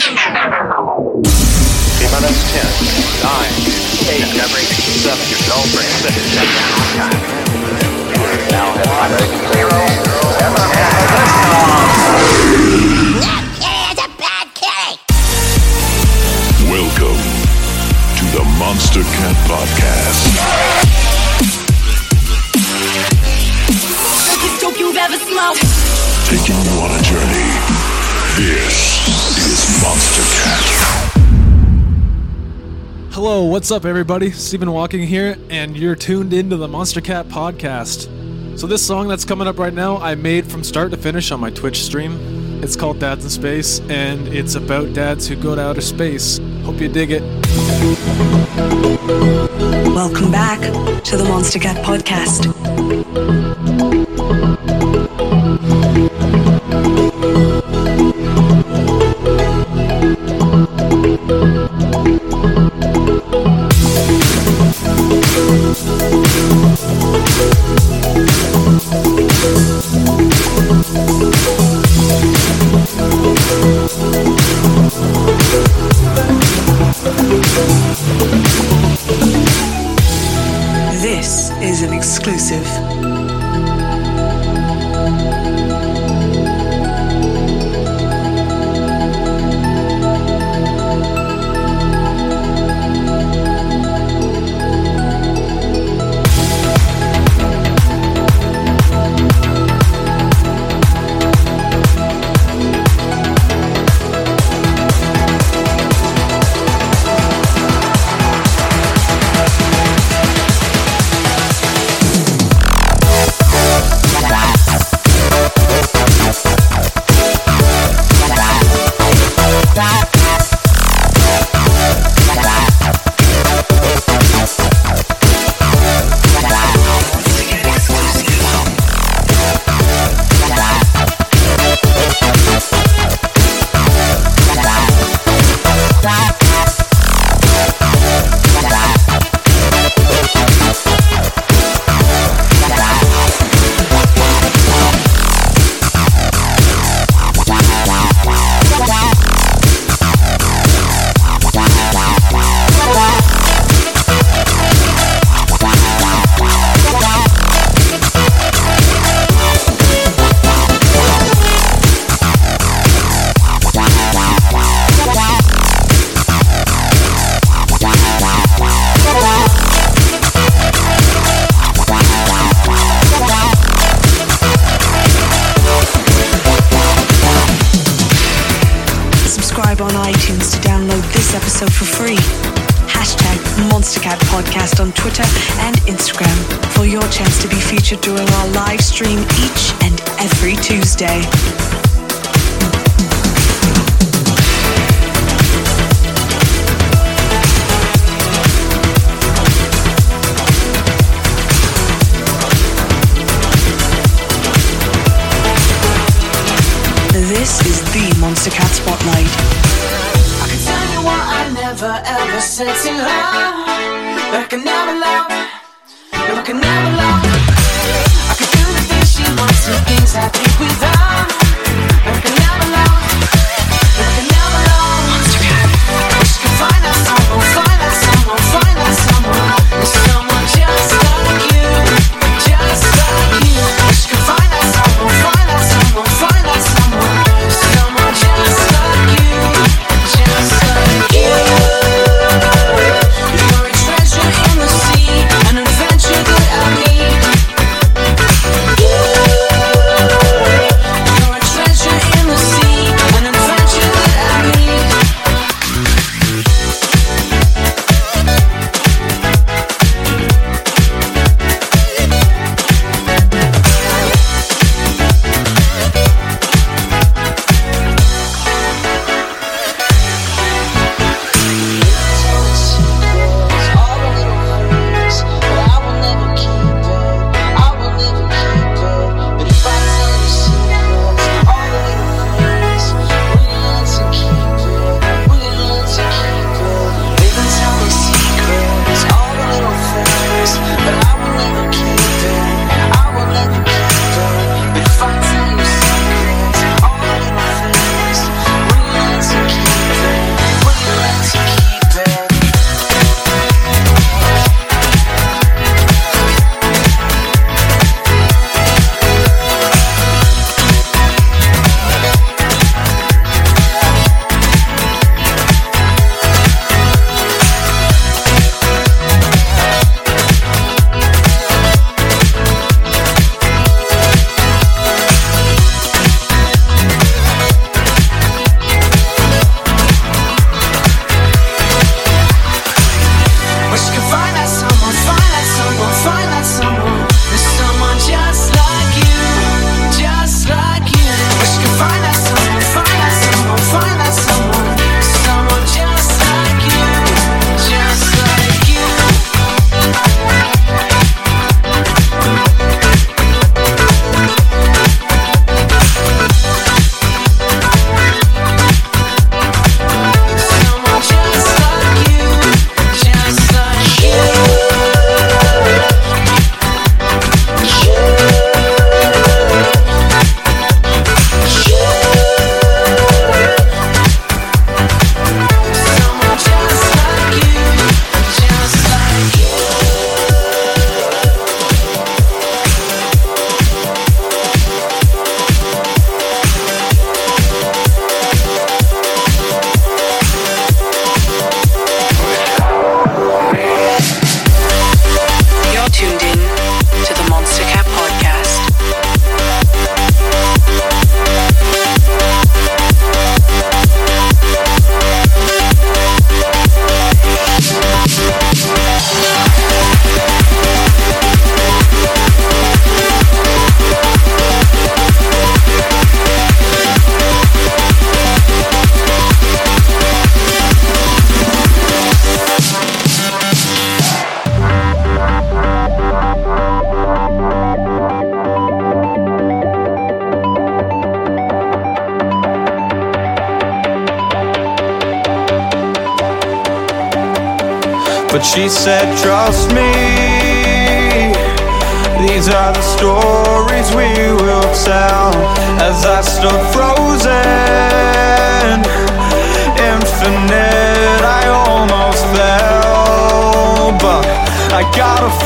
minus 10, 9, 8, 7, your brain, 6, now have zero, Welcome to the Monstercat Podcast. Biggest dope you've ever smoked. Taking you on a journey. This is Monstercat. Hello, what's up, everybody? Steven Walking here, and you're tuned into the Monstercat podcast. So, this song that's coming up right now, I made from start to finish on my Twitch stream. It's called Dads in Space, and it's about dads who go to outer space. Hope you dig it. Welcome back to the Monstercat Podcast.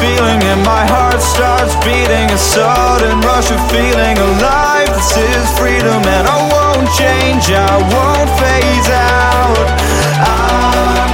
Feeling and my heart starts beating. A sudden rush of feeling alive. This is freedom and I won't change. I won't phase out. I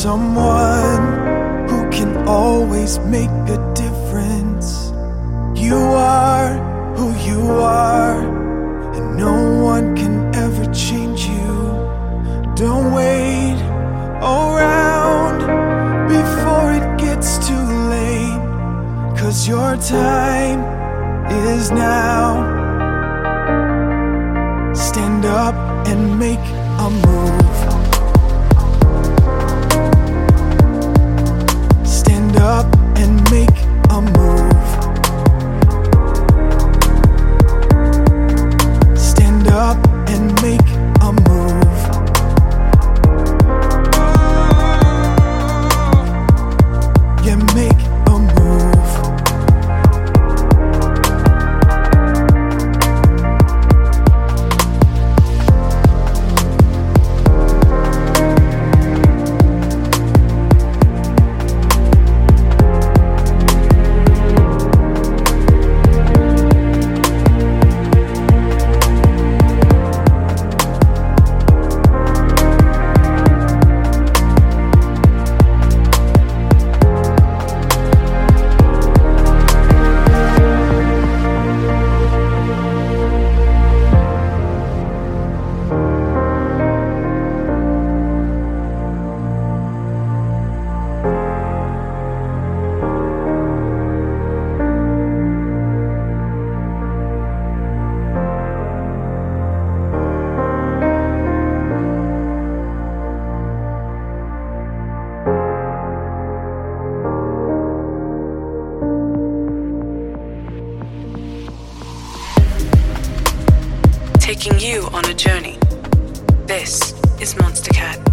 someone who can always make a difference. You are who you are, and no one can ever change you. Don't wait around before it gets too late, cause your time is now. Stand up and make a move. Taking you on a journey. This is Monstercat.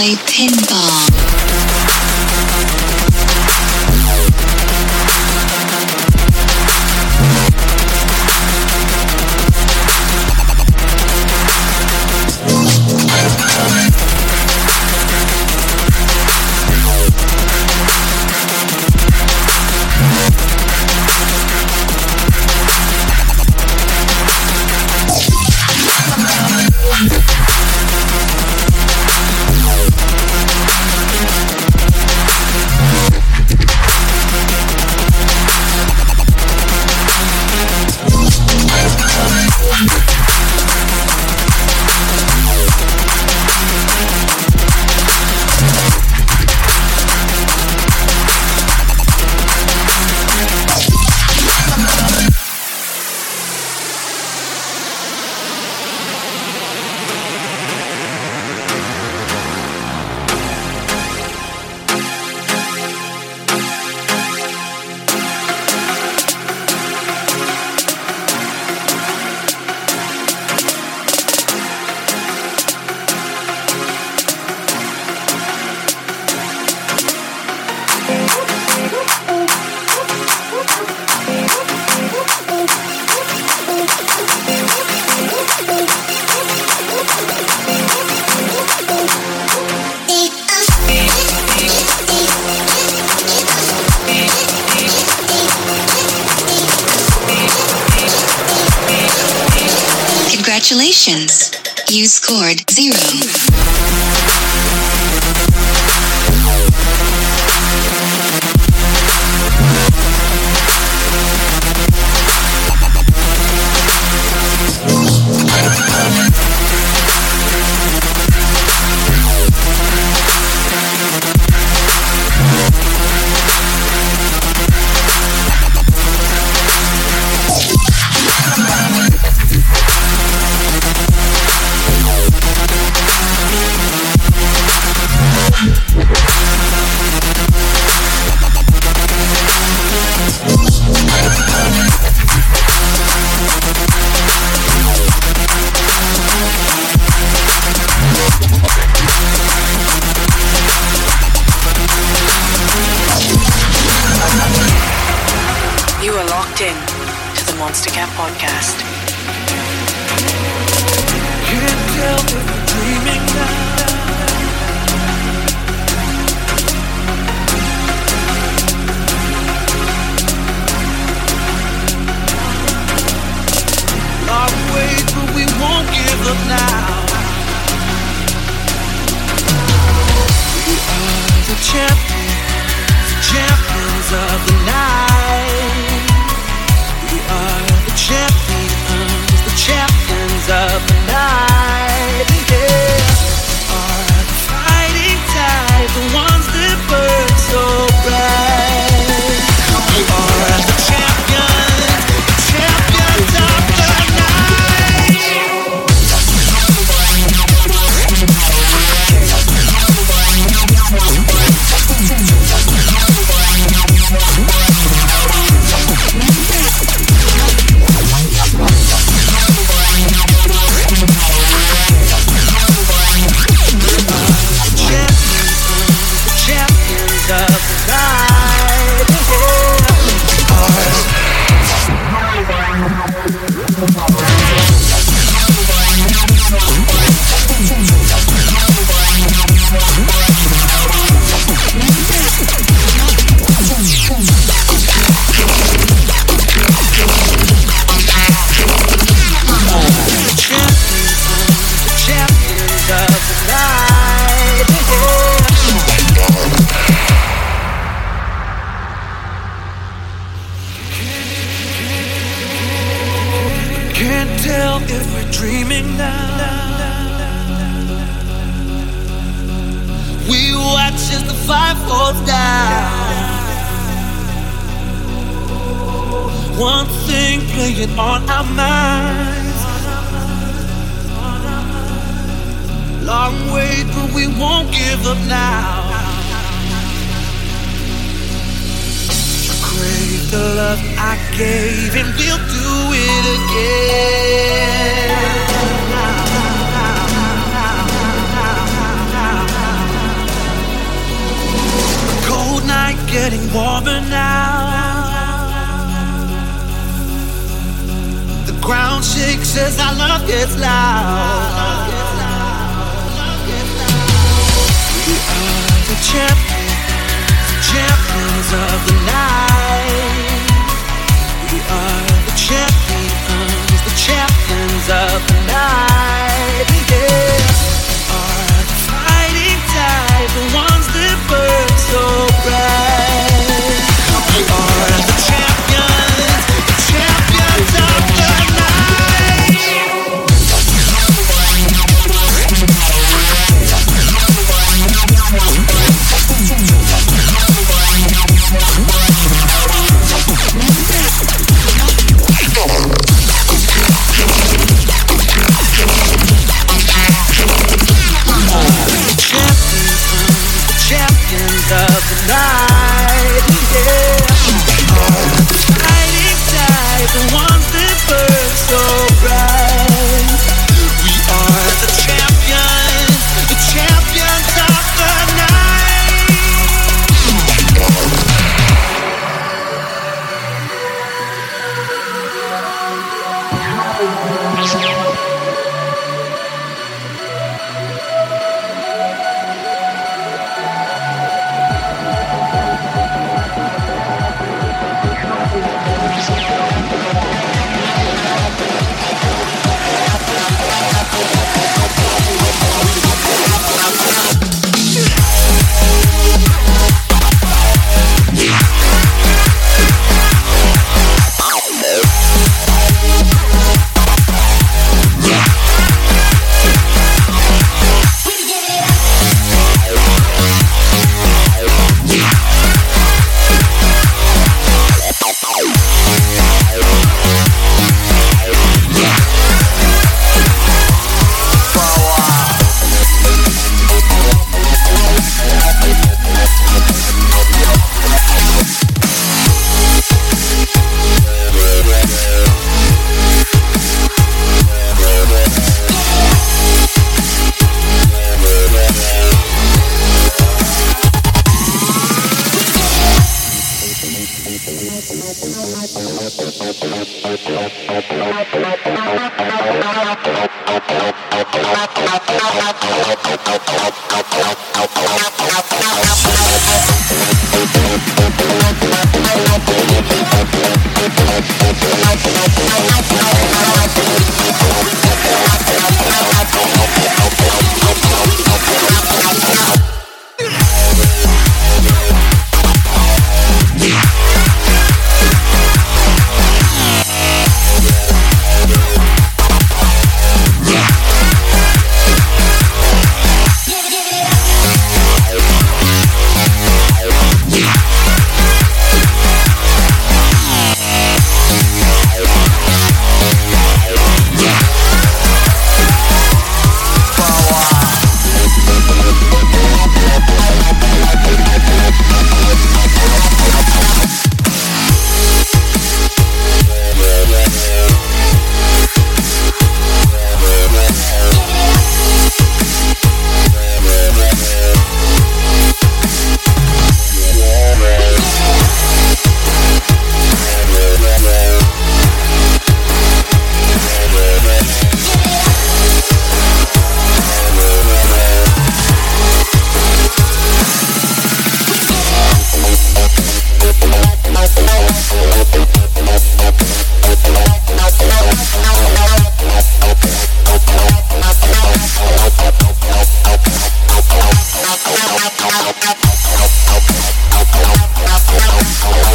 Play pinball.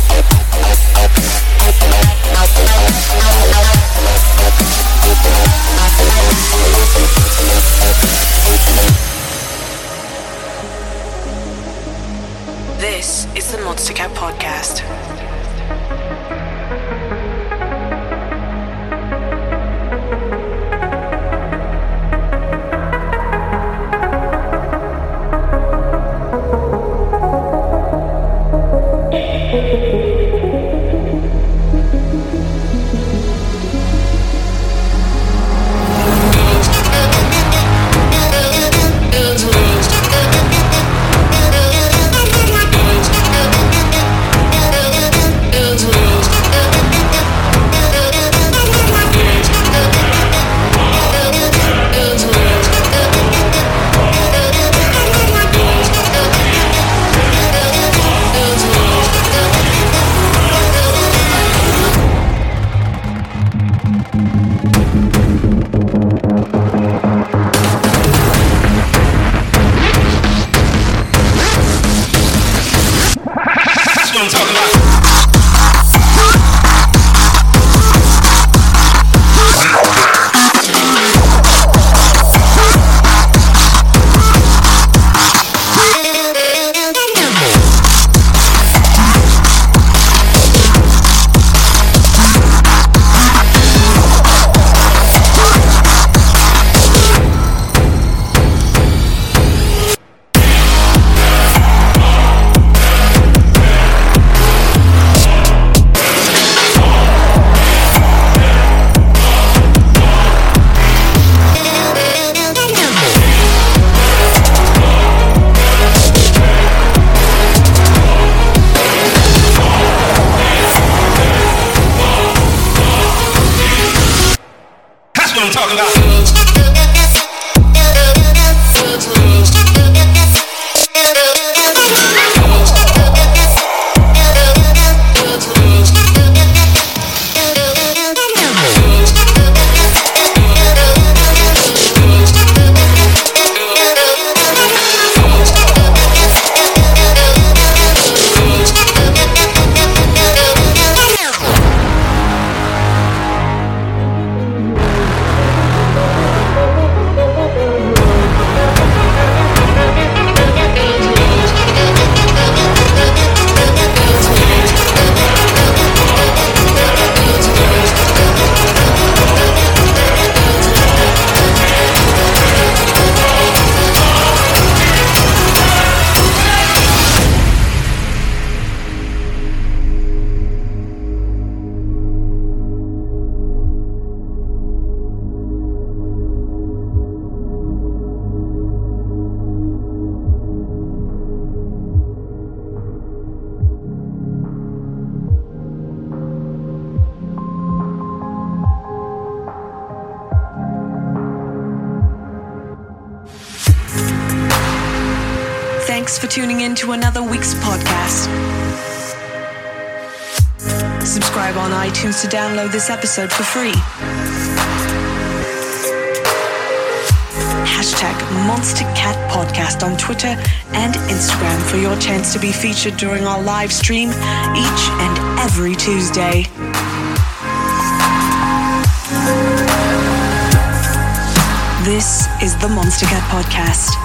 up, up, up, up, up. This episode for free. Hashtag Monster Cat Podcast on Twitter and Instagram for your chance to be featured during our live stream each and every Tuesday. This is the Monstercat Podcast.